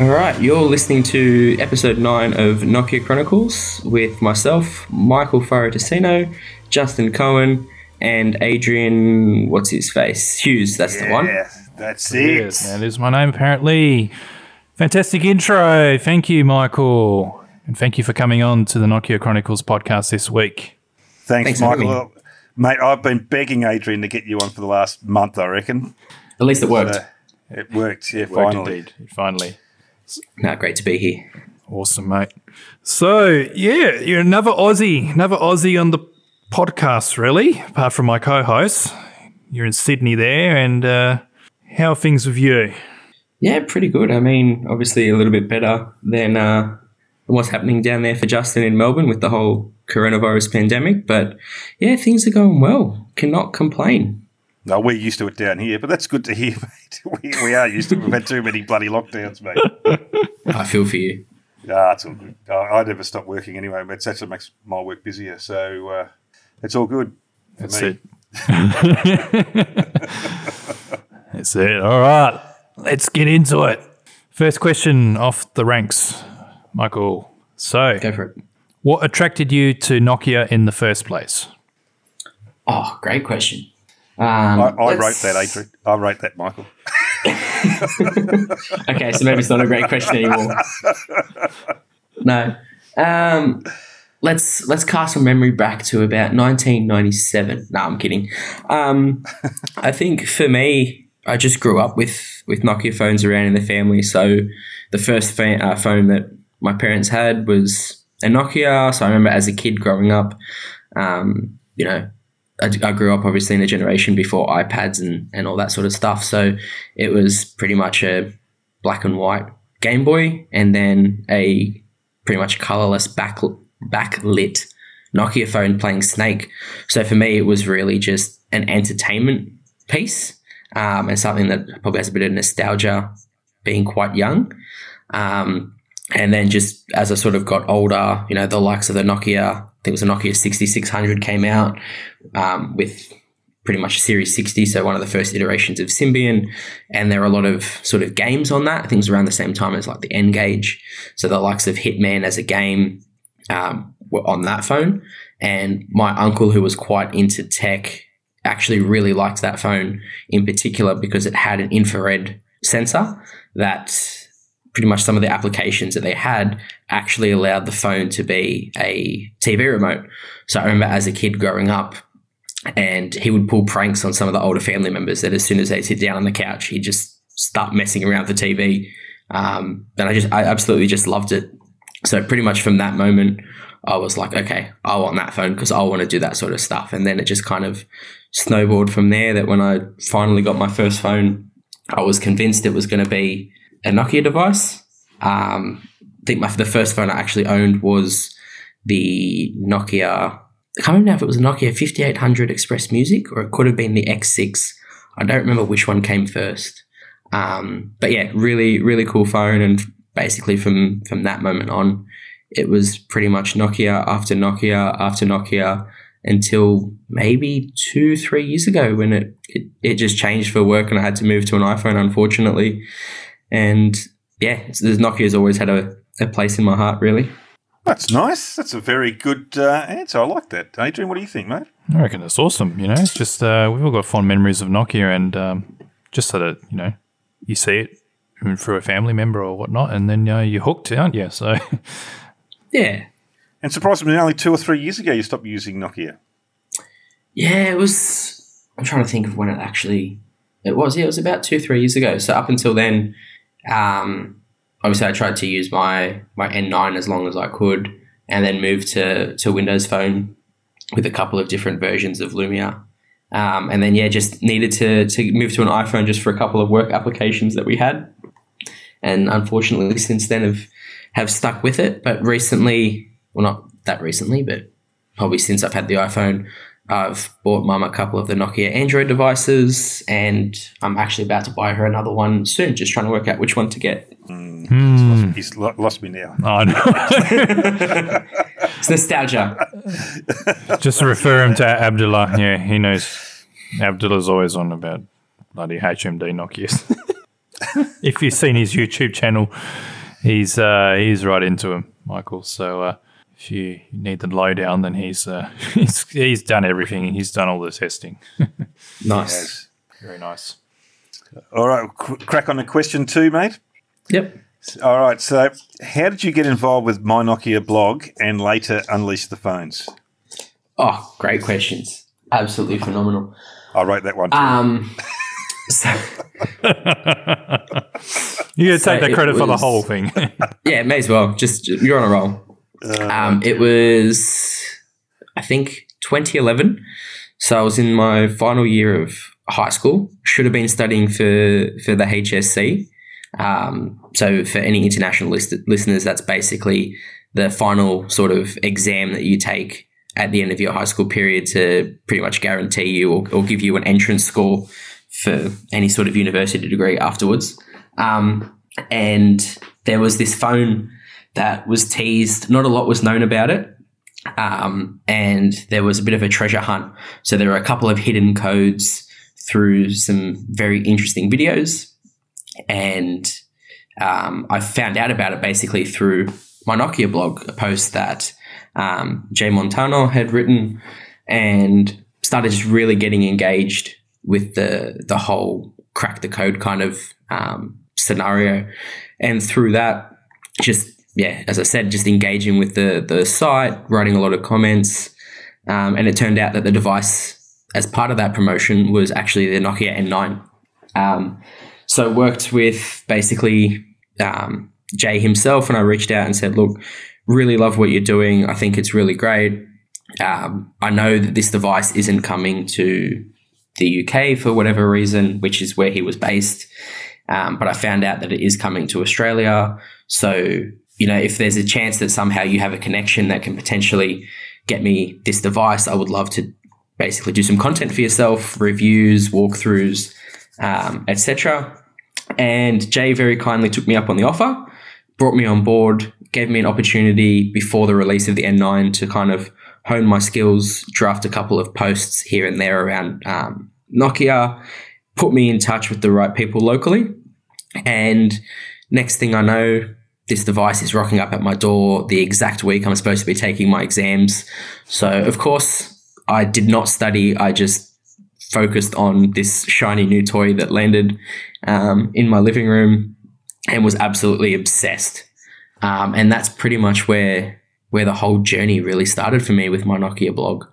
All right, you're listening to episode 9 of Nokia Chronicles with myself, Michael Faratesino, Justin Cohen, and Adrian, what's his face? Hughes, that's the one. Yeah, that's it. Yes, that is my name apparently. Fantastic intro. Thank you, Michael. And thank you for coming on to the Nokia Chronicles podcast this week. Thanks, Thanks for Michael. Mate, I've been begging Adrian to get you on for the last month, I reckon. At least it worked. Uh, it worked, yeah, Worked finally. indeed. Finally. No, great to be here. Awesome, mate. So, yeah, you're another Aussie, another Aussie on the podcast, really, apart from my co host. You're in Sydney there, and uh, how are things with you? Yeah, pretty good. I mean, obviously a little bit better than uh, what's happening down there for Justin in Melbourne with the whole coronavirus pandemic. But yeah, things are going well. Cannot complain. No, we're used to it down here, but that's good to hear, mate. We, we are used to it. We've had too many bloody lockdowns, mate. I feel for you. Ah, it's all good. I, I never stop working anyway, but it actually makes my work busier. So uh, it's all good. for That's me. it. That's it. All right, let's get into it. First question off the ranks, Michael. So, Go for it. what attracted you to Nokia in the first place? Oh, great question. Um, I, I wrote that, Adrian. I wrote that, Michael. okay, so maybe it's not a great question anymore. No. Um, let's let's cast some memory back to about 1997. No, I'm kidding. Um, I think for me, I just grew up with with Nokia phones around in the family. So the first fa- uh, phone that my parents had was a Nokia. So I remember as a kid growing up, um, you know, I, I grew up obviously in a generation before iPads and, and all that sort of stuff. So it was pretty much a black and white Game Boy and then a pretty much colorless back, backlit Nokia phone playing Snake. So for me, it was really just an entertainment piece um, and something that probably has a bit of nostalgia being quite young. Um, and then just as I sort of got older, you know, the likes of the Nokia, think it was a Nokia 6600 came out um, with pretty much Series 60, so one of the first iterations of Symbian. And there are a lot of sort of games on that. I think it was around the same time as like the N-Gage. So the likes of Hitman as a game um, were on that phone. And my uncle, who was quite into tech, actually really liked that phone in particular because it had an infrared sensor that pretty much some of the applications that they had actually allowed the phone to be a TV remote. So I remember as a kid growing up, and he would pull pranks on some of the older family members that as soon as they sit down on the couch, he'd just start messing around with the TV. Um, and I just, I absolutely just loved it. So pretty much from that moment, I was like, okay, I want that phone because I want to do that sort of stuff. And then it just kind of snowballed from there that when I finally got my first phone, I was convinced it was going to be a Nokia device. Um, I think my, the first phone I actually owned was the Nokia. I can't remember if it was a Nokia 5800 Express Music or it could have been the X6. I don't remember which one came first. Um, but yeah, really, really cool phone. And basically from from that moment on, it was pretty much Nokia after Nokia after Nokia until maybe two, three years ago when it, it, it just changed for work and I had to move to an iPhone, unfortunately. And yeah, it's, there's Nokia's always had a, a place in my heart, really. That's nice. That's a very good uh, answer. I like that. Adrian, what do you think, mate? I reckon it's awesome. You know, it's just uh, we've all got fond memories of Nokia, and um, just so that you know, you see it through a family member or whatnot, and then uh, you're hooked, aren't you? So Yeah. And surprisingly, only two or three years ago, you stopped using Nokia. Yeah, it was. I'm trying to think of when it actually. It was, yeah, it was about two, three years ago. So up until then, um, obviously I tried to use my, my N9 as long as I could and then moved to, to Windows Phone with a couple of different versions of Lumia. Um, and then, yeah, just needed to, to move to an iPhone just for a couple of work applications that we had. And unfortunately, since then, have, have stuck with it. But recently, well, not that recently, but probably since I've had the iPhone, I've bought mum a couple of the Nokia Android devices, and I'm actually about to buy her another one soon. Just trying to work out which one to get. He's lo- lost me now. I know. It's nostalgia. just refer him to Abdullah. Yeah, he knows. Abdullah's always on about bloody HMD Nokias. if you've seen his YouTube channel, he's uh, he's right into him, Michael. So uh, if you need the lowdown, then he's uh, he's he's done everything. He's done all the testing. Nice. Yes. Very nice. All right, cr- crack on to question two, mate. Yep. All right, so how did you get involved with My Nokia blog and later Unleash the Phones? Oh, great questions. Absolutely phenomenal. I wrote that one too. Um, so, You gotta So take the it credit for the whole thing. yeah, may as well. Just you're on a roll. Um, it was, I think, 2011. So I was in my final year of high school. Should have been studying for for the HSC. Um, so for any international list- listeners, that's basically the final sort of exam that you take at the end of your high school period to pretty much guarantee you or, or give you an entrance score for any sort of university degree afterwards. Um, and there was this phone that was teased. Not a lot was known about it. Um, and there was a bit of a treasure hunt. So there were a couple of hidden codes through some very interesting videos. And um, I found out about it basically through my Nokia blog, a post that um, Jay Montano had written, and started just really getting engaged with the the whole crack the code kind of um, scenario, and through that, just yeah, as I said, just engaging with the the site, writing a lot of comments, um, and it turned out that the device, as part of that promotion, was actually the Nokia N9. Um, so worked with basically um, Jay himself, and I reached out and said, "Look, really love what you're doing. I think it's really great. Um, I know that this device isn't coming to the UK for whatever reason, which is where he was based, um, but I found out that it is coming to Australia. So you know, if there's a chance that somehow you have a connection that can potentially get me this device, I would love to basically do some content for yourself, reviews, walkthroughs, um, etc. And Jay very kindly took me up on the offer, brought me on board, gave me an opportunity before the release of the N9 to kind of hone my skills, draft a couple of posts here and there around um, Nokia, put me in touch with the right people locally. And next thing I know, this device is rocking up at my door the exact week I'm supposed to be taking my exams. So, of course, I did not study. I just focused on this shiny new toy that landed um, in my living room and was absolutely obsessed. Um, and that's pretty much where where the whole journey really started for me with my Nokia blog.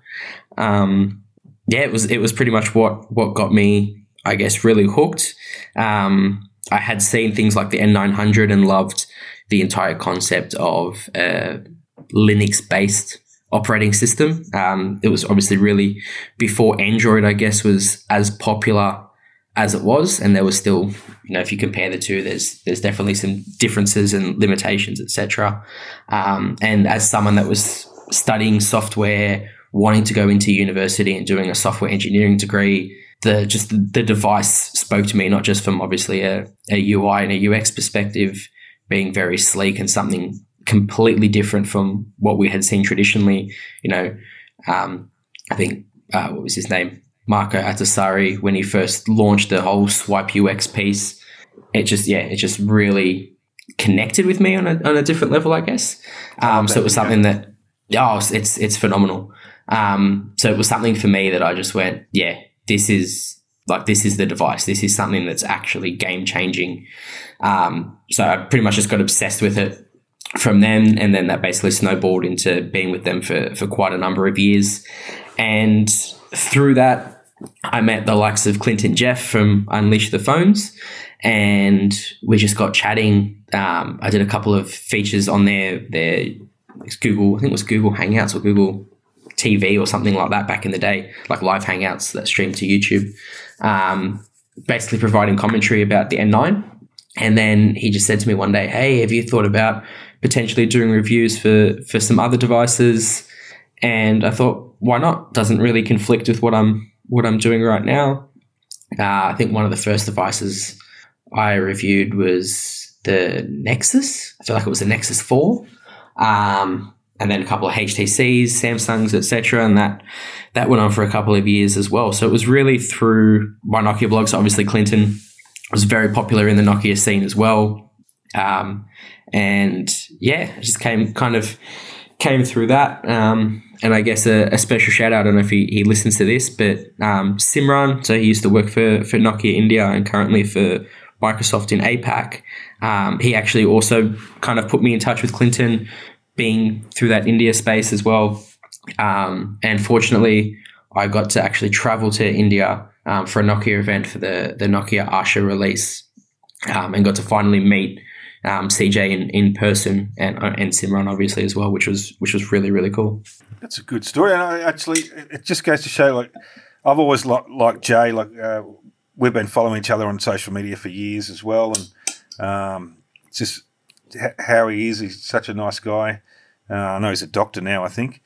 Um, yeah, it was it was pretty much what what got me, I guess, really hooked. Um, I had seen things like the N900 and loved the entire concept of a Linux based operating system. Um, it was obviously really before Android, I guess, was as popular as it was, and there was still, you know, if you compare the two, there's there's definitely some differences and limitations, etc. Um, and as someone that was studying software, wanting to go into university and doing a software engineering degree, the just the, device spoke to me not just from obviously a, a UI and a UX perspective, being very sleek and something completely different from what we had seen traditionally. You know, um, I think uh, what was his name, Marko Ahtisaari, when he first launched the whole swipe UX piece. It just yeah, it just really connected with me on a on a different level, I guess. Um, so it was something that oh, it's it's phenomenal. Um, so it was something for me that I just went, yeah, this is like this is the device. This is something that's actually game changing. Um, so I pretty much just got obsessed with it from then, and then that basically snowballed into being with them for for quite a number of years. And through that, I met the likes of Clinton Jeff from Unleash the Phones, and we just got chatting. Um, I did a couple of features on their their Google, I think it was Google Hangouts or Google TV or something like that back in the day, like live Hangouts that streamed to YouTube. Um, basically providing commentary about the N9. And then he just said to me one day, "Hey, have you thought about potentially doing reviews for for some other devices?" And I thought, why not? Doesn't really conflict with what I'm what I'm doing right now. Uh, I think one of the first devices I reviewed was the Nexus. I feel like it was the Nexus Four, um, and then a couple of HTCs, Samsungs, etc. And that that went on for a couple of years as well. So it was really through my Nokia blogs. Obviously, Clinton was very popular in the Nokia scene as well. Um, and yeah, just came kind of came through that. Um, and I guess a, a, special shout out. I don't know if he, he listens to this, but um, Simran. So he used to work for for Nokia India and currently for Microsoft in APAC. Um, he actually also kind of put me in touch with Clinton, being through that India space as well. Um, and fortunately, I got to actually travel to India um, for a Nokia event for the the Nokia Asha release, um, and got to finally meet um, CJ in, in person and uh, and Simran obviously as well, which was which was really really cool. That's a good story, and I actually it just goes to show like I've always liked like Jay, like uh, we've been following each other on social media for years as well, and um, just how he is. He's such a nice guy. Uh, I know he's a doctor now. I think.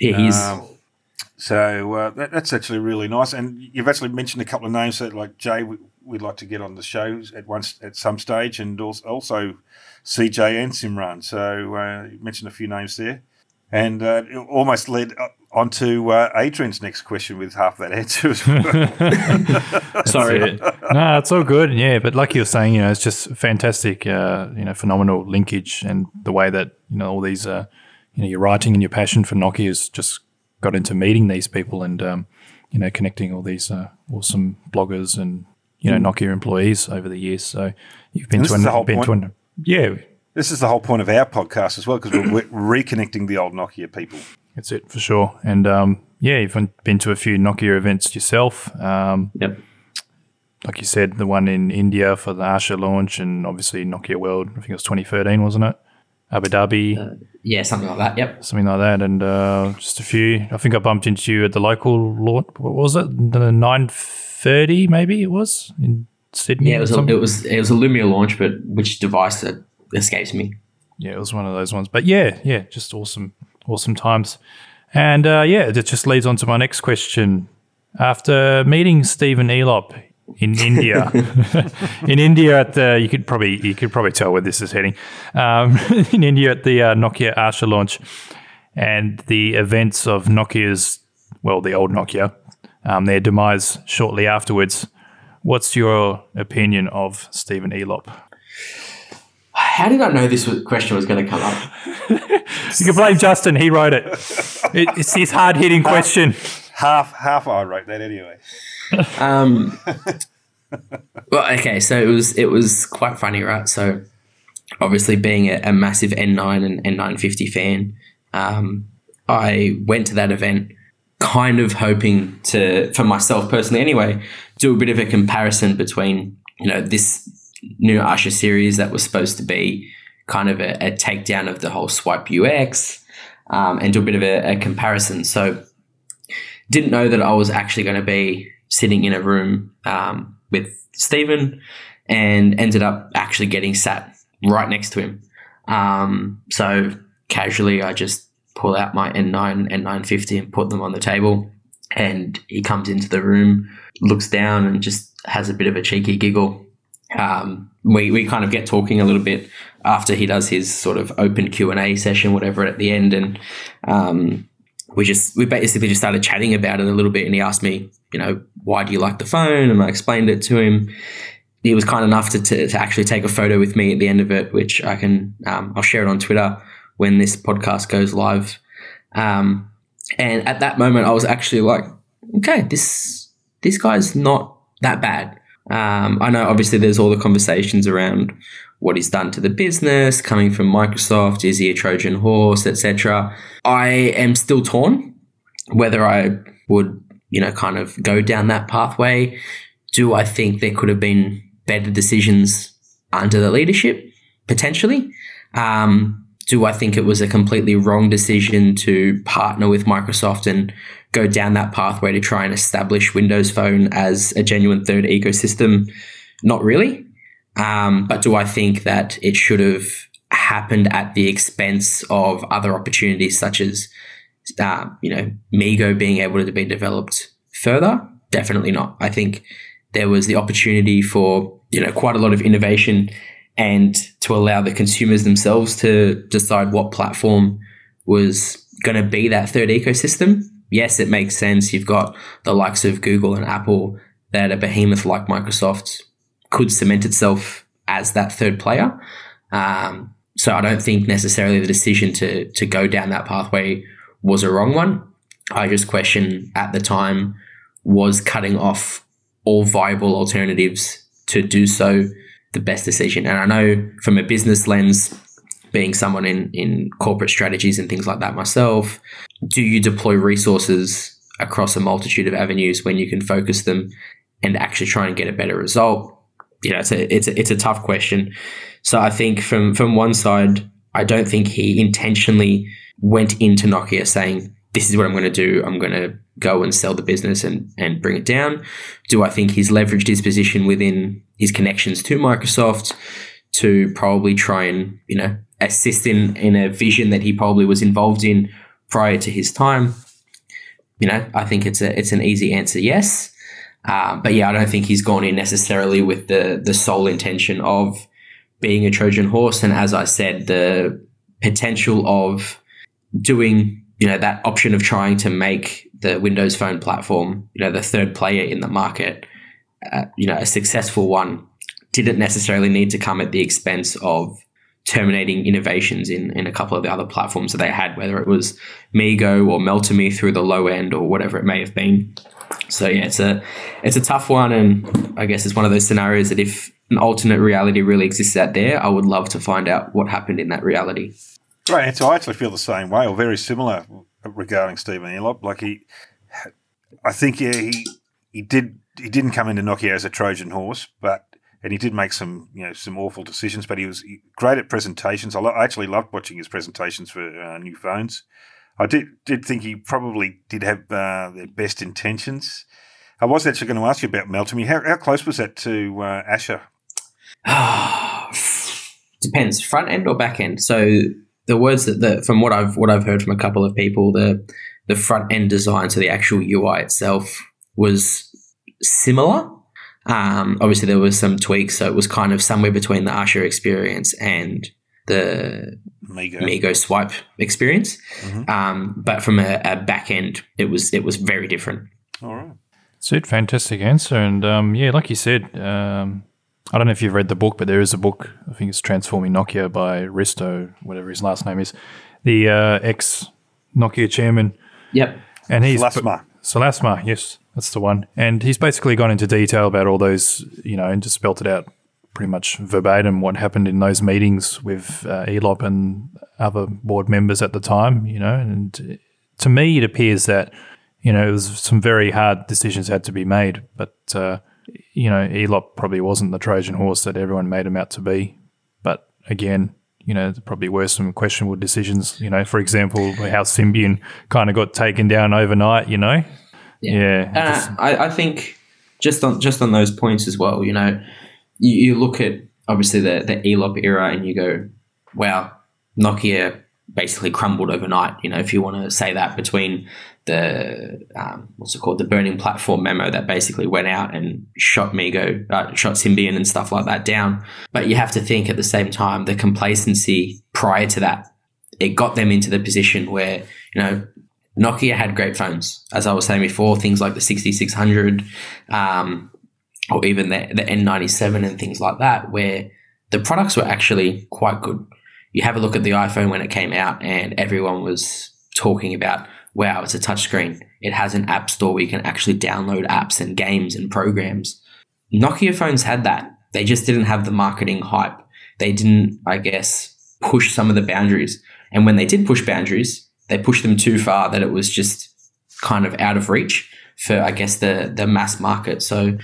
Yeah, he's. Um, so uh, that, that's actually really nice, and you've actually mentioned a couple of names that, like Jay, we, would like to get on the show at once at some stage, and also CJ and Simran. So uh, you mentioned a few names there, and uh, it almost led on to uh, Adrian's next question with half that answer as well. Sorry. no, it's all good. Yeah, but like you were saying, you know, it's just fantastic, uh, you know, phenomenal linkage and the way that, you know, all these, uh, you know, your writing and your passion for Nokia has just got into meeting these people and, um, you know, connecting all these uh, awesome bloggers and, you know. Nokia employees over the years. So you've been to, an, been to an, yeah. This is the whole point of our podcast as well, because we're reconnecting the old Nokia people. That's it for sure. And um, yeah, you've been to a few Nokia events yourself. Um, yep. Like you said, the one in India for the Asha launch, and obviously Nokia World. I think it was 2013, wasn't it? Abu Dhabi. Uh, yeah, something like that. Yep. Something like that, and uh, just a few. I think I bumped into you at the local launch. What was it? The 930, maybe it was in Sydney. Yeah, it was. A, it was. It was a Lumia launch, but which device that escapes me. Yeah, it was one of those ones. But yeah, yeah, just awesome awesome times. And uh, yeah, that just leads on to my next question. After meeting Stephen Elop in India, in India at the you could probably you could probably tell where this is heading. Um, in India at the uh, Nokia Asha launch and the events of Nokia's well, the old Nokia, um, their demise shortly afterwards. What's your opinion of Stephen Elop? How did I know this question was going to come up? you can blame Justin. He wrote it. it it's his hard hitting question. Half, half I wrote that anyway. Um, well, okay, so it was it was quite funny, right? So obviously, being a, a massive N9 and N950 fan, um, I went to that event kind of hoping to, for myself personally, anyway, do a bit of a comparison between you know this new Asha series that was supposed to be kind of a, a takedown of the whole swipe UX um, and do a bit of a, a, comparison. So didn't know that I was actually going to be sitting in a room um, with Stephen and ended up actually getting sat right next to him. Um, so casually, I just pull out my N9 and 950 and put them on the table. And he comes into the room, looks down, and just has a bit of a cheeky giggle um, we, we kind of get talking a little bit after he does his sort of open q&a session whatever at the end. And um, we just we basically just started chatting about it a little bit. And he asked me you know why do you like the phone? And i explained it to him. He was kind enough to, to, to actually take a photo with me at the end of it which i can um, i'll share it on twitter when this podcast goes live. Um, and at that moment i was actually like okay this this guy's not that bad um, I know obviously there's all the conversations around what he's done to the business, coming from Microsoft, is he a Trojan horse, etc. I am still torn whether I would, you know, kind of go down that pathway. Do I think there could have been better decisions under the leadership? Potentially. Um, do I think it was a completely wrong decision to partner with Microsoft and go down that pathway to try and establish Windows Phone as a genuine third ecosystem? Not really. Um, but do I think that it should have happened at the expense of other opportunities such as, uh, you know, MeeGo being able to be developed further? Definitely not. I think there was the opportunity for, you know, quite a lot of innovation and to allow the consumers themselves to decide what platform was going to be that third ecosystem. Yes, it makes sense. You've got the likes of Google and Apple that a behemoth like Microsoft could cement itself as that third player. Um, so I don't think necessarily the decision to to go down that pathway was a wrong one. I just question at the time was cutting off all viable alternatives to do so the best decision. And I know from a business lens, being someone in, in corporate strategies and things like that myself, do you deploy resources across a multitude of avenues when you can focus them and actually try and get a better result? You know, it's a it's a, it's a tough question. So I think from from one side, I don't think he intentionally went into Nokia saying, "This is what I'm going to do. I'm going to go and sell the business and and bring it down." Do I think he's leveraged his position within his connections to Microsoft to probably try and you know assist in in a vision that he probably was involved in prior to his time? You know, I think it's a it's an easy answer, yes. Uh, but yeah, I don't think he's gone in necessarily with the the sole intention of being a Trojan horse. And as I said, the potential of doing you know that option of trying to make the Windows Phone platform, you know, the third player in the market, uh, you know, a successful one, didn't necessarily need to come at the expense of terminating innovations in, in a couple of the other platforms that they had, whether it was MeeGo or Meltemi through the low end or whatever it may have been. So yeah, it's a it's a tough one, and I guess it's one of those scenarios that if an alternate reality really exists out there, I would love to find out what happened in that reality. Right, so I actually feel the same way, or very similar regarding Stephen Elop. Like he, I think yeah, he he did he didn't come into Nokia as a Trojan horse, but and he did make some you know some awful decisions, but he was great at presentations. I, lo- I actually loved watching his presentations for uh, new phones. I did did think he probably did have uh, their best intentions. I was actually going to ask you about Meltemi. How, how close was that to uh, Asha? Depends, front end or back end. So the words that the from what I've what I've heard from a couple of people, the the front end design, so the actual UI itself was similar. Um, obviously, there was some tweaks, so it was kind of somewhere between the Asha experience and the MeeGo, MeeGo swipe experience. Mm-hmm. Um, but from a, a, back end, it was it was very different. All right. Sid, fantastic answer, and um, yeah, like you said, um, I don't know if you've read the book, but there is a book. I think it's Transforming Nokia by Risto, whatever his last name is, the uh, ex Nokia chairman. Yep. And he's Siilasmaa. Siilasmaa, yes, that's the one. And he's basically gone into detail about all those, you know, and just spelt it out pretty much verbatim what happened in those meetings with uh, Elop and other board members at the time, you know. And to me, it appears that, you know, it was some very hard decisions had to be made, but. Uh, you know, Elop probably wasn't the Trojan horse that everyone made him out to be. But again, you know, there probably were some questionable decisions. You know, for example, how Symbian kind of got taken down overnight. You know, yeah. yeah uh, I, I think just on just on those points as well. You know, you, you look at obviously the the Elop era and you go, wow, Nokia basically crumbled overnight. You know, if you want to say that between the um, what's it called, the burning platform memo that basically went out and shot MeeGo, uh, shot Symbian and stuff like that down. But you have to think at the same time the complacency prior to that, it got them into the position where you know Nokia had great phones, as I was saying before, things like the 6600, um, or even the, the N97 and things like that, where the products were actually quite good you have a look at the iPhone when it came out, and everyone was talking about, wow, it's a touchscreen. It has an app store where you can actually download apps and games and programs. Nokia phones had that. They just didn't have the marketing hype. They didn't, I guess, push some of the boundaries. And when they did push boundaries, they pushed them too far that it was just kind of out of reach for, I guess, the the mass market. So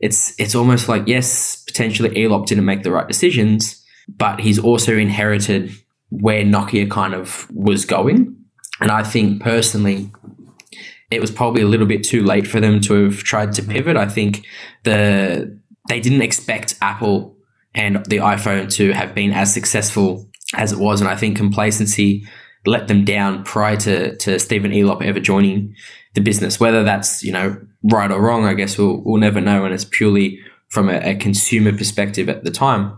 it's it's almost like yes, potentially Elop didn't make the right decisions, but he's also inherited where Nokia kind of was going. And I think personally, it was probably a little bit too late for them to have tried to mm-hmm. pivot. I think the they didn't expect Apple and the iPhone to have been as successful as it was, and I think complacency let them down prior to to Stephen Elop ever joining the business. Whether that's you know right or wrong, I guess we'll we'll never know, and it's purely from a, a consumer perspective at the time.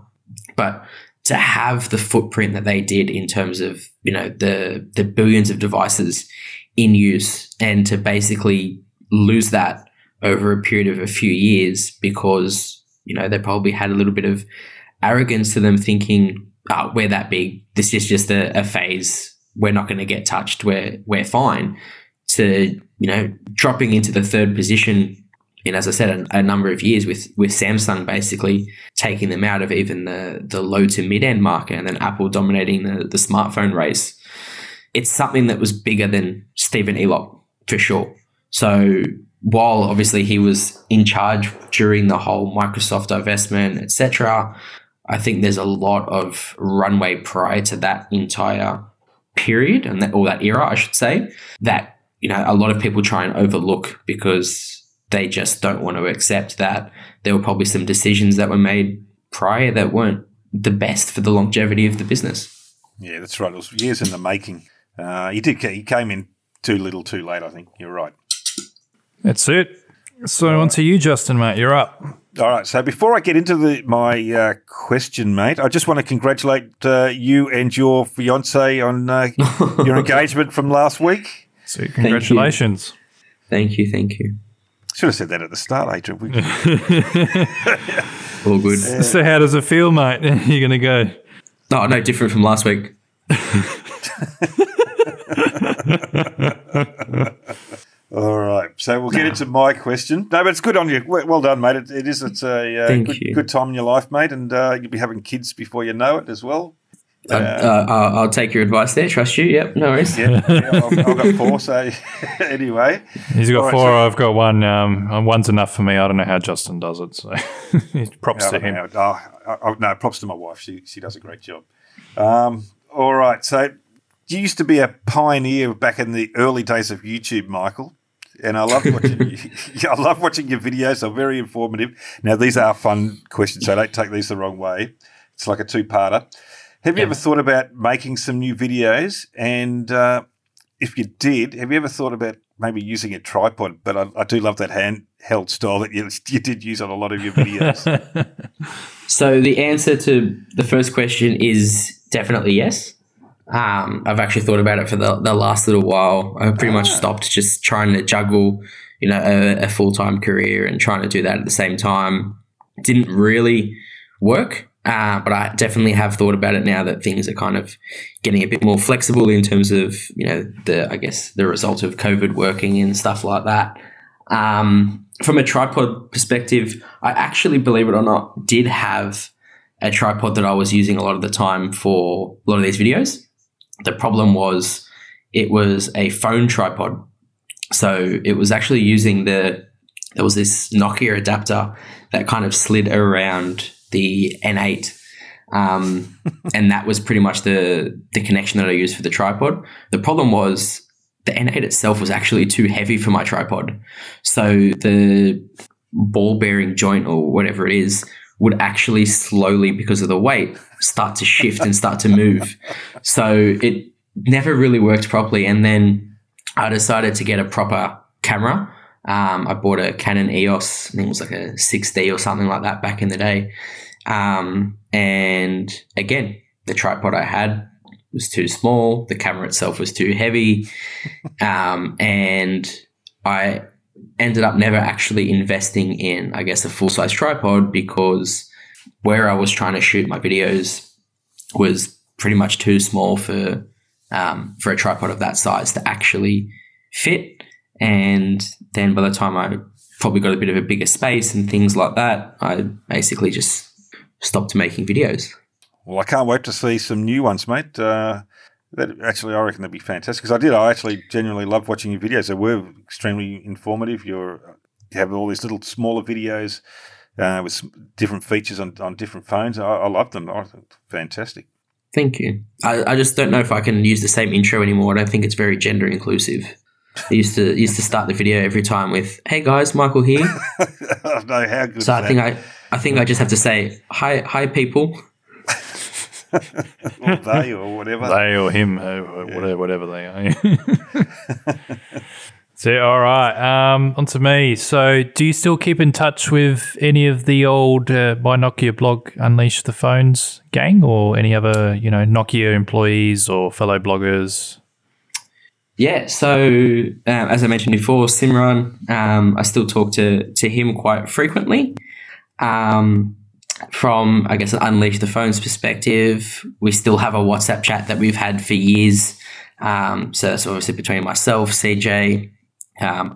But to have the footprint that they did in terms of you know the the billions of devices in use and to basically lose that over a period of a few years because you know, they probably had a little bit of arrogance to them thinking, oh, we're that big. This is just a, a phase. We're not going to get touched. We're, we're fine. To, you know, dropping into the third position in, as I said, a, a, number of years with, with Samsung basically taking them out of even the, the low to mid end market and then Apple dominating the, the smartphone race. It's something that was bigger than Stephen Elop for sure. So while obviously he was in charge during the whole Microsoft divestment, etc., I think there's a lot of runway prior to that entire period and that, or that era, I should say, that you know a lot of people try and overlook because they just don't want to accept that there were probably some decisions that were made prior that weren't the best for the longevity of the business. Yeah, that's right. It was years in the making. Uh, he did. He came in too little, too late. I think you're right. That's it. So on to you, Justin, mate. You're up. All right. So before I get into the, my uh, question, mate, I just want to congratulate uh, you and your fiance on uh, your engagement from last week. So congratulations. Thank you. Thank you. Should have said that at the start, Adrian. All good. So how does it feel, mate? You're going to go? No, no different from last week. All right, so we'll get into my question. No, but it's good on you. Well done, mate. it, it is. It's a uh, good, good, time in your life, mate, and uh, you'll be having kids before you know it as well. Uh, uh, I'll take your advice there. Trust you. Yep, no worries. Yeah, yeah I've, I've, got four. So anyway, he's got four. so, I've got one. Um, one's enough for me. I don't know how Justin does it. So props to him. Oh, I, no, props to my wife. She she does a great job. Um, all right. So you used to be a pioneer back in the early days of YouTube, Michael and I love watching. I love watching your videos. They're very informative. Now these are fun questions, so don't take these the wrong way. It's like a two-parter. Have you yeah. ever thought about making some new videos? And uh, if you did, have you ever thought about maybe using a tripod? But I, I do love that handheld style that you, you did use on a lot of your videos. so the answer to the first question is definitely yes. Um, I've actually thought about it for the, the last little while. I pretty much ah. stopped just trying to juggle, you know, a, a full time career and trying to do that at the same time. didn't really work, uh, but I definitely have thought about it now that things are kind of getting a bit more flexible in terms of, you know, the I guess the result of COVID working and stuff like that. Um, from a tripod perspective, I actually, believe it or not, did have a tripod that I was using a lot of the time for a lot of these videos. The problem was it was a phone tripod. So it was actually using the, there was this Nokia adapter that kind of slid around the N8. Um, and that was pretty much the, the connection that I used for the tripod. The problem was the N8 itself was actually too heavy for my tripod. So the ball bearing joint or whatever it is would actually slowly, because of the weight, start to shift and start to move. So it never really worked properly. And then I decided to get a proper camera. Um, I bought a Canon EOS, I think it was like a 6D or something like that back in the day. Um, and again, the tripod I had was too small. The camera itself was too heavy. Um, and I ended up never actually investing in, I guess, a full size tripod because where I was trying to shoot my videos was pretty much too small for um, for a tripod of that size to actually fit. And then by the time I probably got a bit of a bigger space and things like that, I basically just stopped making videos. Well, I can't wait to see some new ones, mate. Uh, that actually, I reckon that'd be fantastic. Because I did, I actually genuinely love watching your videos. They were extremely informative. You're, you have all these little smaller videos uh, with different features on, on different phones. I, I love them. I think fantastic. Thank you. I, I just don't know if I can use the same intro anymore. I don't think it's very gender inclusive. I used to used to start the video every time with "Hey guys, Michael here." no, how good. So I think I I think I just have to say hi hi people or they or whatever. They or him, whatever, whatever they are. all right. Um, on to me. So, do you still keep in touch with any of the old uh, Nokia blog Unleash the Phones gang or any other, you know, Nokia employees or fellow bloggers? Yeah, so um, as I mentioned before, Simran, um, I still talk to, to him quite frequently. Um, from I guess unleash the phones perspective, we still have a WhatsApp chat that we've had for years. Um, so that's obviously between myself, CJ, um,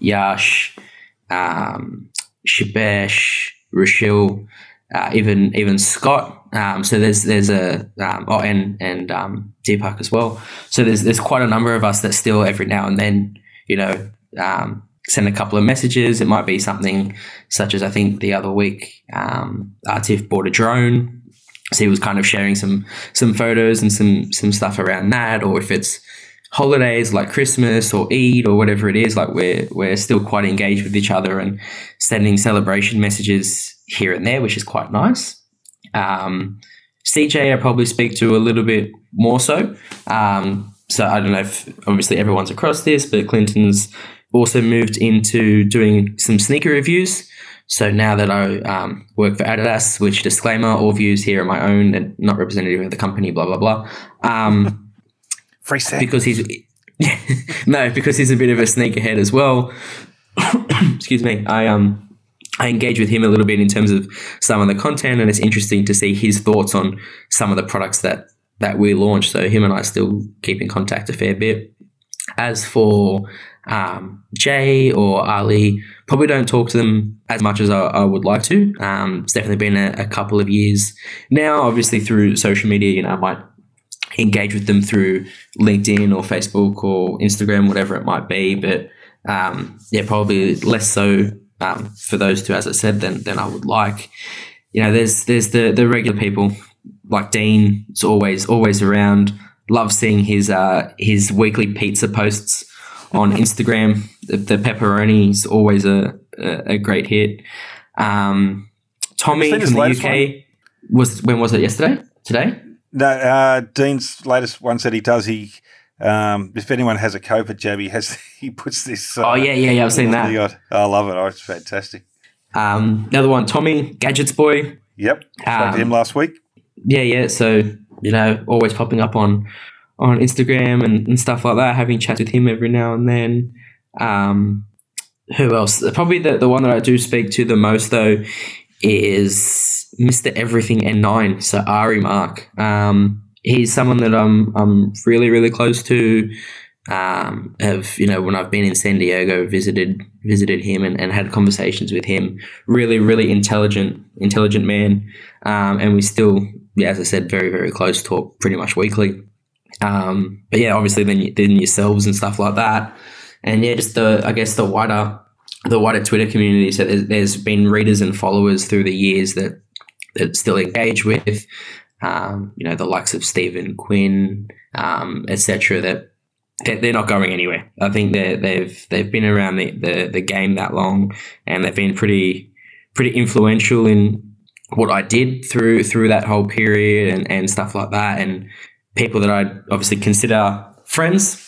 Yash, um, Shibesh, Rashil, uh, even even Scott. Um, so there's there's a um, oh and and um, Deepak as well. So there's there's quite a number of us that still every now and then you know um, send a couple of messages. It might be something such as I think the other week um, Atif bought a drone. So he was kind of sharing some some photos and some some stuff around that, or if it's holidays like Christmas or Eid or whatever it is, like we're we're still quite engaged with each other and sending celebration messages here and there, which is quite nice. Um, CJ, I probably speak to a little bit more so. Um, so I don't know if obviously everyone's across this, but Clinton's also moved into doing some sneaker reviews. So now that I um, work for Adidas, which disclaimer, all views here are my own and not representative of the company, blah blah blah. Free set. because he's no, because he's a bit of a sneakerhead as well. Excuse me. I um I engage with him a little bit in terms of some of the content, and it's interesting to see his thoughts on some of the products that that we launched. So him and I still keep in contact a fair bit. As for um, Jay or Ali, probably don't talk to them as much as I, I would like to. Um, it's definitely been a, a couple of years now. Obviously through social media, you know, I might engage with them through LinkedIn or Facebook or Instagram, whatever it might be. But um, yeah, probably less so um, for those two, as I said, than, than I would like. You know, there's there's the the regular people like Dean. It's always always around. Love seeing his uh, his weekly pizza posts on Instagram. the, the pepperoni is always a, a, a great hit. Um, Tommy from the UK one? was when was it yesterday? Today? No, uh, Dean's latest one said he does. He, um, if anyone has a COVID jab, he has. He puts this. Uh, Oh yeah, yeah, yeah. I've seen that. God, I love it. Oh, it's fantastic. Um, the other one, Tommy, Gadgets Boy. Yep, spoke Um, to him last week. Yeah, yeah. So you know, always popping up on on Instagram and, and stuff like that. Having chats with him every now and then. Um, who else? Probably the the one that I do speak to the most though is Mister Everything N nine. So Ari Mark. Um, he's someone that I'm I'm really really close to. Um, have you know when I've been in San Diego, visited visited him and, and had conversations with him. Really, really intelligent, intelligent man. Um, and we still, yeah, as I said, very, very close. Talk pretty much weekly. Um, but yeah, obviously then then yourselves and stuff like that. And yeah, just the I guess the wider the wider Twitter community. So there's, there's been readers and followers through the years that that still engage with. Um, you know, the likes of Stephen Quinn, um, etc. That they're, not going anywhere. I think they they've they've been around the, the the game that long, and they've been pretty pretty influential in what I did through through that whole period and, and stuff like that, and people that I'd obviously consider friends.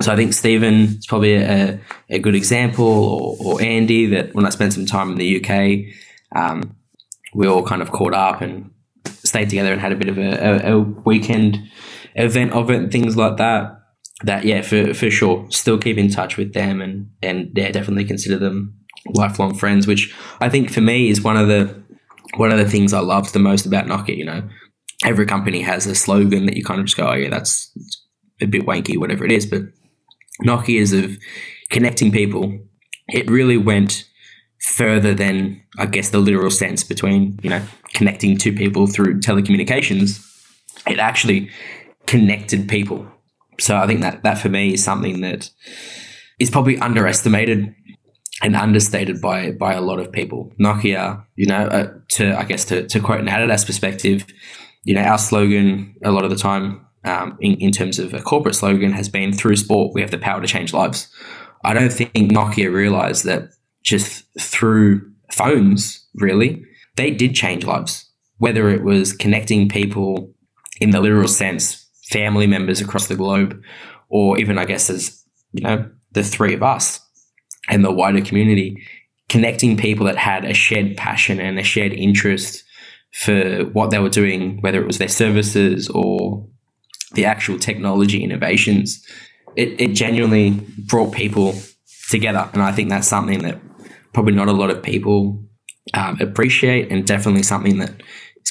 So I think Stephen is probably a, a good example, or, or Andy. That when I spent some time in the UK, um, we all kind of caught up and stayed together and had a bit of a, a, a weekend event of it and things like that. That yeah, for for sure, still keep in touch with them and and yeah, definitely consider them lifelong friends. Which I think for me is one of the one of the things I loved the most about Nokia. You know, every company has a slogan that you kind of just go, oh yeah, that's a bit wanky, whatever it is. But Nokia's of connecting people, it really went further than I guess the literal sense between you know connecting two people through telecommunications. It actually connected people. So I think that that for me is something that is probably underestimated and understated by by a lot of people. Nokia, you know, uh, to I guess to, to quote an Adidas perspective, you know, our slogan a lot of the time, um, in, in terms of a corporate slogan, has been through sport we have the power to change lives. I don't think Nokia realized that just through phones, really, they did change lives. Whether it was connecting people in the literal sense, family members across the globe, or even I guess as you know the three of us and the wider community, connecting people that had a shared passion and a shared interest for what they were doing, whether it was their services or the actual technology innovations, it, it genuinely brought people together. And I think that's something that probably not a lot of people um, appreciate, and definitely something that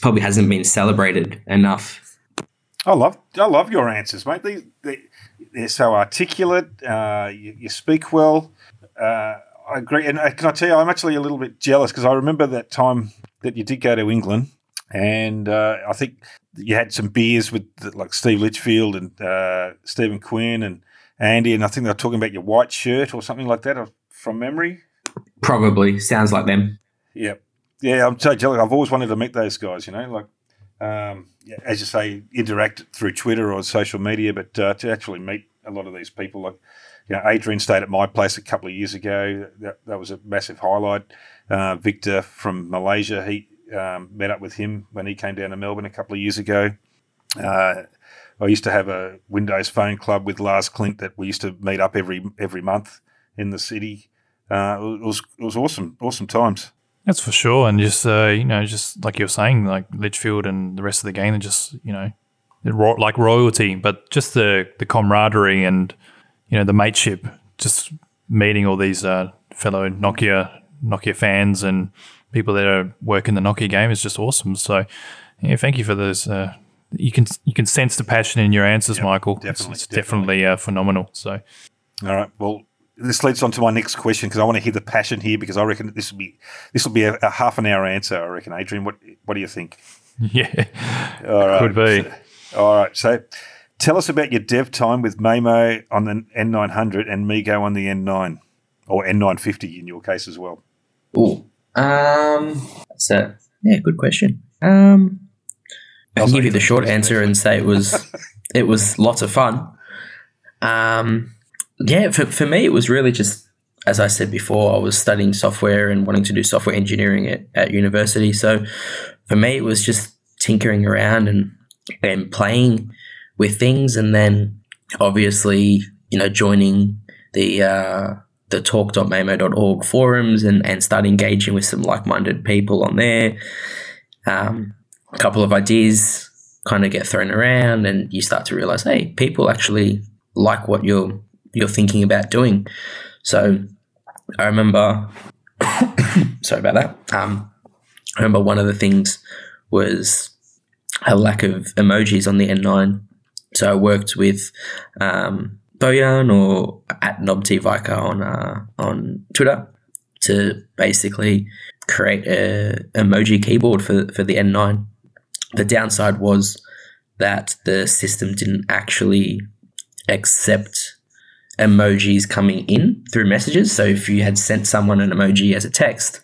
probably hasn't been celebrated enough. I love I love your answers, mate. They, they, they're so articulate. Uh, you, you, speak well. Uh, I agree. And uh, can I tell you, I'm actually a little bit jealous because I remember that time that you did go to England, and uh, I think you had some beers with like Steve Litchfield and uh, Stephen Quinn and Andy, and I think they were talking about your white shirt or something like that uh, from memory. Probably sounds like them. Yep. Yeah, I'm so jealous. I've always wanted to meet those guys. You know, like um, yeah, as you say, interact through Twitter or social media, but uh, to actually meet a lot of these people, like you know, Adrian stayed at my place a couple of years ago. That, that was a massive highlight. Uh, Victor from Malaysia, he um, met up with him when he came down to Melbourne a couple of years ago. Uh, I used to have a Windows Phone Club with Lars Klint that we used to meet up every every month in the city. Uh, it was it was awesome, awesome times. That's for sure, and just uh, you know, just like you're saying, like Litchfield and the rest of the gang, are just you know, like royalty, but just the the camaraderie and you know the mateship, just meeting all these uh, fellow Nokia Nokia fans and people that are working the Nokia game is just awesome. So, yeah, thank you for those. Uh, you can you can sense the passion in your answers, yep, Michael. Definitely, it's, it's definitely, definitely uh, phenomenal. So, all right, well, this leads on to my next question because I want to hear the passion here because I reckon this will be this will be a, a, half an hour answer. I reckon, Adrian. What what do you think? Yeah, all right. Could be. So, all right. So, tell us about your dev time with Maemo on the N900 and MeeGo on the N9 or N950 in your case as well. Oh, um, so yeah, good question. Um, I can give you the short answer and say it was it was lots of fun. Um yeah, for, for me, it was really just, as I said before, I was studying software and wanting to do software engineering at, at university. So for me, it was just tinkering around and, and playing with things. And then obviously, you know, joining the, uh, the talk.maemo.org forums and, and start engaging with some like-minded people on there. Um, a couple of ideas kind of get thrown around and you start to realize, hey, people actually like what you're you're thinking about doing. So I remember, sorry about that. Um, I remember one of the things was a lack of emojis on the N9. So I worked with um, Bojan or at NobTViker on uh, on Twitter to basically create a emoji keyboard for for the N9. The downside was that the system didn't actually accept emojis coming in through messages. So if you had sent someone an emoji as a text,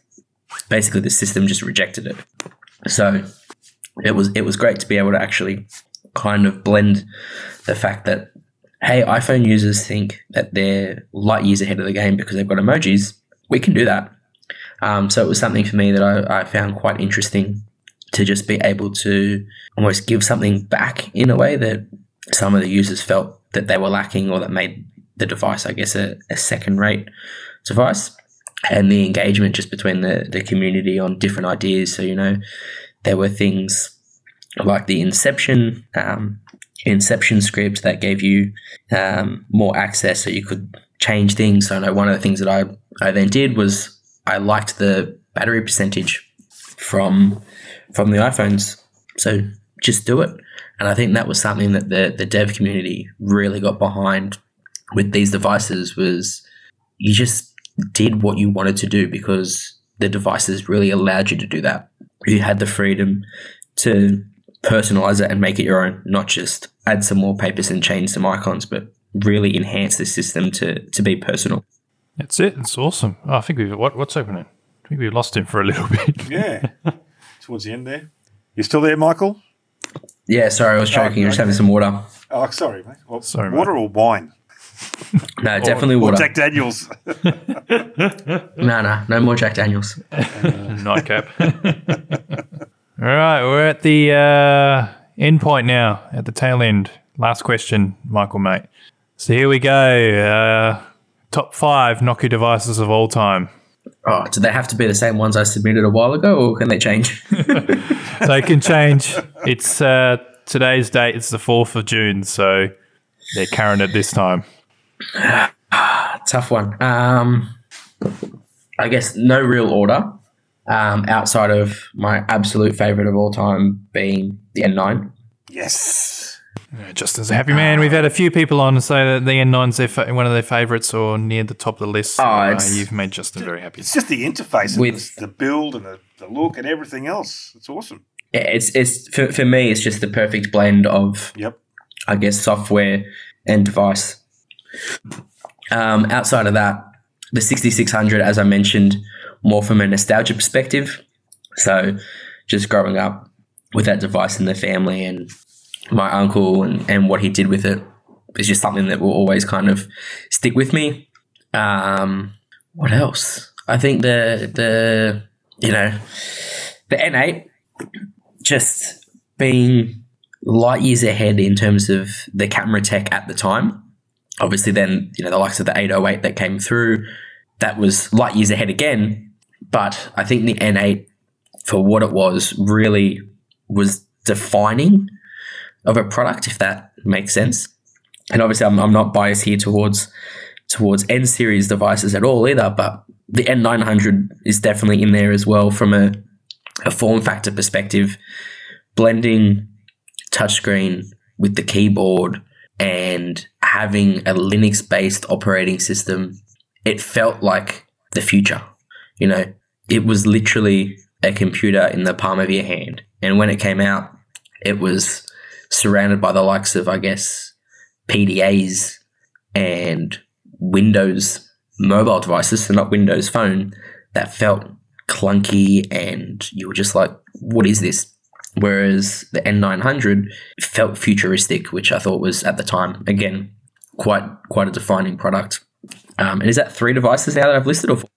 basically the system just rejected it. So it was it was great to be able to actually kind of blend the fact that hey, iPhone users think that they're light years ahead of the game because they've got emojis. We can do that. Um, so it was something for me that I, I found quite interesting to just be able to almost give something back in a way that some of the users felt that they were lacking or that made the device, I guess, a, a second rate device. And the engagement just between the, the community on different ideas. So, you know, there were things like the Inception um, Inception script that gave you um, more access so you could change things. So, I know one of the things that I, I then did was I liked the battery percentage from from the iPhones. So just do it. And I think that was something that the, the dev community really got behind with these devices was you just did what you wanted to do because the devices really allowed you to do that. You had the freedom to personalize it and make it your own, not just add some more papers and change some icons, but really enhance the system to to be personal. That's it. It's awesome. Oh, I think we've what, what's opening. I think we lost him for a little bit. yeah, towards the end there. You still there, Michael? Yeah, sorry, I was choking. Oh, okay. Just having some water. Oh, sorry, mate. Well, sorry, water mate. or wine? No, definitely or, water. Or Jack Daniels. no, no, no more Jack Daniels. nightcap. All right, we're at the uh, end point now, at the tail end. Last question, Michael, mate. So here we go. Uh, top five Nokia devices of all time. Oh, do they have to be the same ones I submitted a while ago, or can they change? they can change. It's uh, today's date. It's the fourth of June, so they're current at this time. Tough one. Um, I guess no real order. Um, outside of my absolute favorite of all time being the N9. Yes. Yeah, Justin's a happy man. We've had a few people on say that the N9's their fa- one of their favourites or near the top of the list. Oh, uh, it's- you've made Justin very happy. It's just the interface, and With- the, the build, and the, the look, and everything else. It's awesome. Yeah, It's it's for, for me. It's just the perfect blend of Yep. I guess software and device. Um, outside of that, the 6600, as I mentioned, more from a nostalgia perspective. So, just growing up with that device in the family and my uncle and, and what he did with it is just something that will always kind of stick with me. Um, what else? I think the the you know the N8 just being light years ahead in terms of the camera tech at the time. Obviously, then you know the likes of the 808 that came through, that was light years ahead again. But I think the N8, for what it was, really was defining of a product, if that makes sense. And obviously, I'm, I'm not biased here towards towards N series devices at all either, but the N900 is definitely in there as well from a, a form factor perspective, blending touchscreen with the keyboard and having a Linux based operating system, it felt like the future. You know, it was literally a computer in the palm of your hand. And when it came out, it was surrounded by the likes of, I guess, PDAs and Windows mobile devices, so not Windows Phone, that felt clunky and you were just like, what is this? Whereas the N900 felt futuristic, which I thought was at the time, again, quite quite a defining product. Um, and is that three devices now that I've listed or four?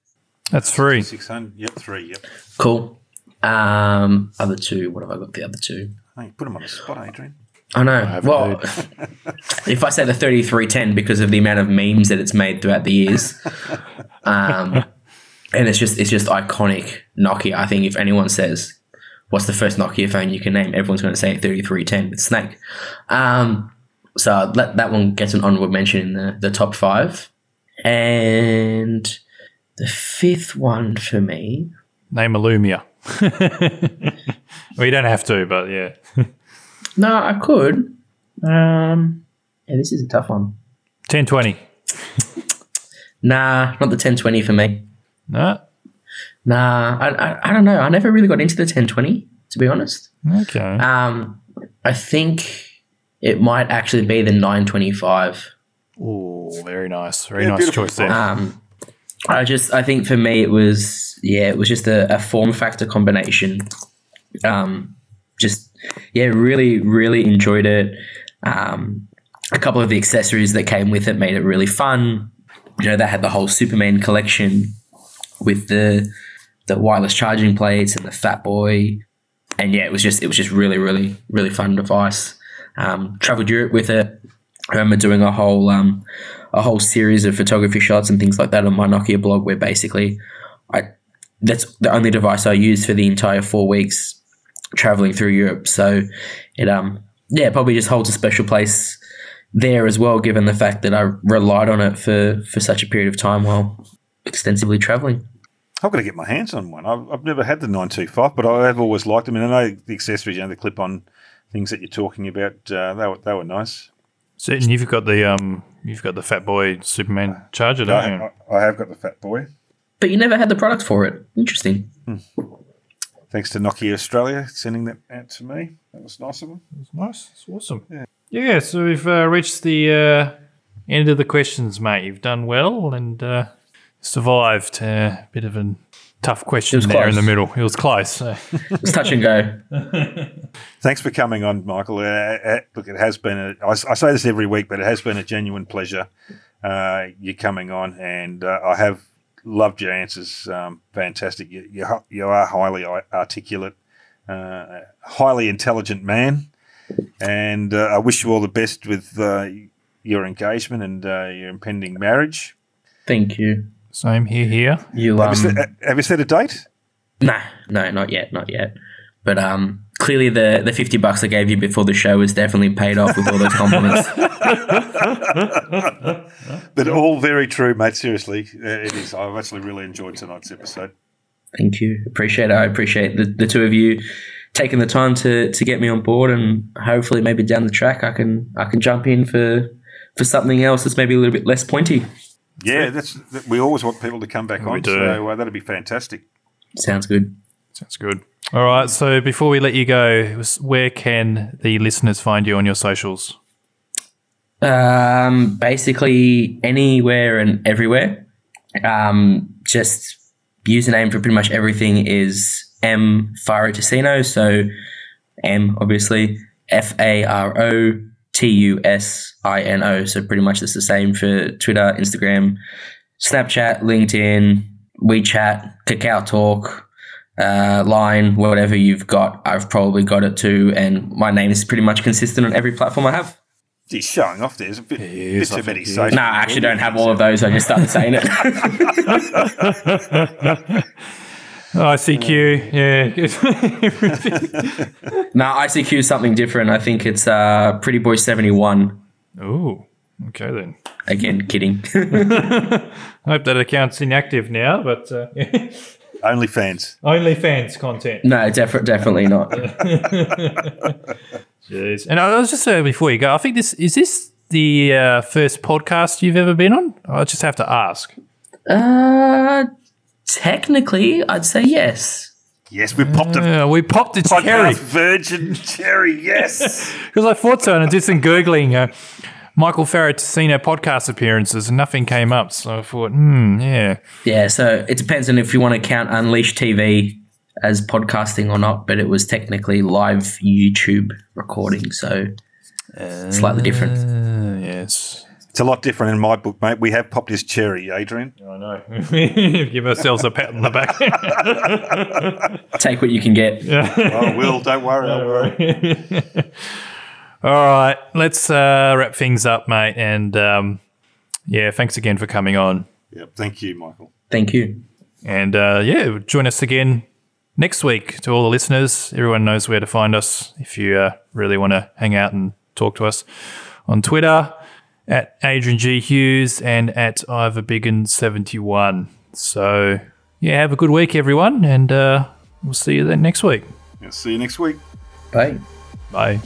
That's three. 600. Yep, three. Yep. Cool. Um, other two, what have I got the other two? Hey, put them on the spot, Adrian. I know. haven't well, if I say the 3310 because of the amount of memes that it's made throughout the years, um, and it's just it's just iconic Nokia. I think if anyone says what's the first Nokia phone you can name, everyone's going to say 3310 with Snake. Um, so that that one gets an honorable mention in the the top five, and the fifth one for me. Name a Lumia. well, you don't have to, but yeah. No, I could. Um, yeah, this is a tough one. 1020. Nah, not the 1020 for me. No? Nah, I, I, I don't know. I never really got into the 1020, to be honest. Okay. Um, I think it might actually be the 925. Oh, very nice. Very Yeah, nice beautiful choice there. Um, I just, I think for me, it was, yeah, it was just a, a form factor combination. Um, just, yeah, really, really enjoyed it. Um, a couple of the accessories that came with it made it really fun. You know, they had the whole Superman collection with the the wireless charging plates and the Fat Boy, and yeah, it was just it was just really, really, really fun device. Um, traveled Europe with it. I remember doing a whole um, a whole series of photography shots and things like that on my Nokia blog, where basically I that's the only device I used for the entire four weeks traveling through Europe. So it um yeah probably just holds a special place there as well, given the fact that I relied on it for for such a period of time while extensively traveling. I've got to get my hands on one. I've, I've never had the 925, but I have always liked them. And I know the accessories, you know, the clip on things that you're talking about, uh, they, were, they were nice. So, and you've got the um, you've got the Fat Boy Superman charger, don't you? I, I have got the Fat Boy. But you never had the product for it. Interesting. Thanks to Nokia Australia sending that out to me. That was nice of them. It's nice. It's awesome. Yeah. Yeah. so we've uh, reached the uh, end of the questions, mate. You've done well and uh, survived a bit of a tough question was there in the middle. It was close. So. It's touch and go. Thanks for coming on, Michael. Uh, uh, look, it has been, a, I, I say this every week, but it has been a genuine pleasure uh, you coming on. And uh, I have loved your answers. Um, fantastic. You, you, hu- you are highly articulate, uh, highly intelligent man. And uh, I wish you all the best with uh, your engagement and uh, your impending marriage. Thank you. Same here, here. You um, Have, you set, have you set a date? Nah, no, not yet, not yet. But um, clearly the the fifty bucks I gave you before the show was definitely paid off with all those compliments. But all very true, mate. Seriously, uh, it is. I've actually really enjoyed tonight's episode. Thank you. Appreciate it. I appreciate the, the two of you taking the time to to get me on board and hopefully maybe down the track I can I can jump in for for something else that's maybe a little bit less pointy. Yeah, that's that- we always want people to come back on. do. So uh, that'd be fantastic. Sounds good. Sounds good. All right. So before we let you go, where can the listeners find you on your socials? Um, basically anywhere and everywhere. Um, just username for pretty much everything is M Faro Tusino. So M obviously F A R O T U S I N O. So pretty much it's the same for Twitter, Instagram, Snapchat, LinkedIn, WeChat, Kakao Talk, uh, Line, whatever you've got. I've probably got it too, and my name is pretty much consistent on every platform I have. He's showing off. There's a bit, bit is, I too many think he No, I actually don't have all of those. I just started saying it. ICQ. Yeah. no, ICQ is something different. I think it's uh, Pretty Boy seventy one. Oh, Okay then. Again, kidding. I hope that account's inactive now, but uh, OnlyFans. only fans content. no, def- definitely not. Jeez. And I was just saying before you go, I think this is this the uh, first podcast you've ever been on. I just have to ask. Uh, technically, I'd say yes. Yes, we popped a Uh, we popped a cherry podcast virgin cherry. Yes. because I thought so, and I did some googling. Uh, Michael Farrow Casino podcast appearances, and nothing came up. So I thought, hmm, yeah. Yeah, so it depends on if you want to count Unleashed TV as podcasting or not, but it was technically live YouTube recording, so slightly different. Uh, yes. It's a lot different in my book, mate. We have popped his cherry, Adrian. I know. Give ourselves a pat on the back. Take what you can get. oh, Will, don't worry. I will. All right, let's uh, wrap things up, mate. And um, yeah, thanks again for coming on. Yep. Thank you, Michael. Thank you. And uh, yeah, join us again next week to all the listeners. Everyone knows where to find us if you uh, really want to hang out and talk to us on Twitter at Adrian G Hughes and at Ivor Biggin71. So yeah, have a good week, everyone, and uh, we'll see you then next week. Yeah, see you next week. Bye. Bye.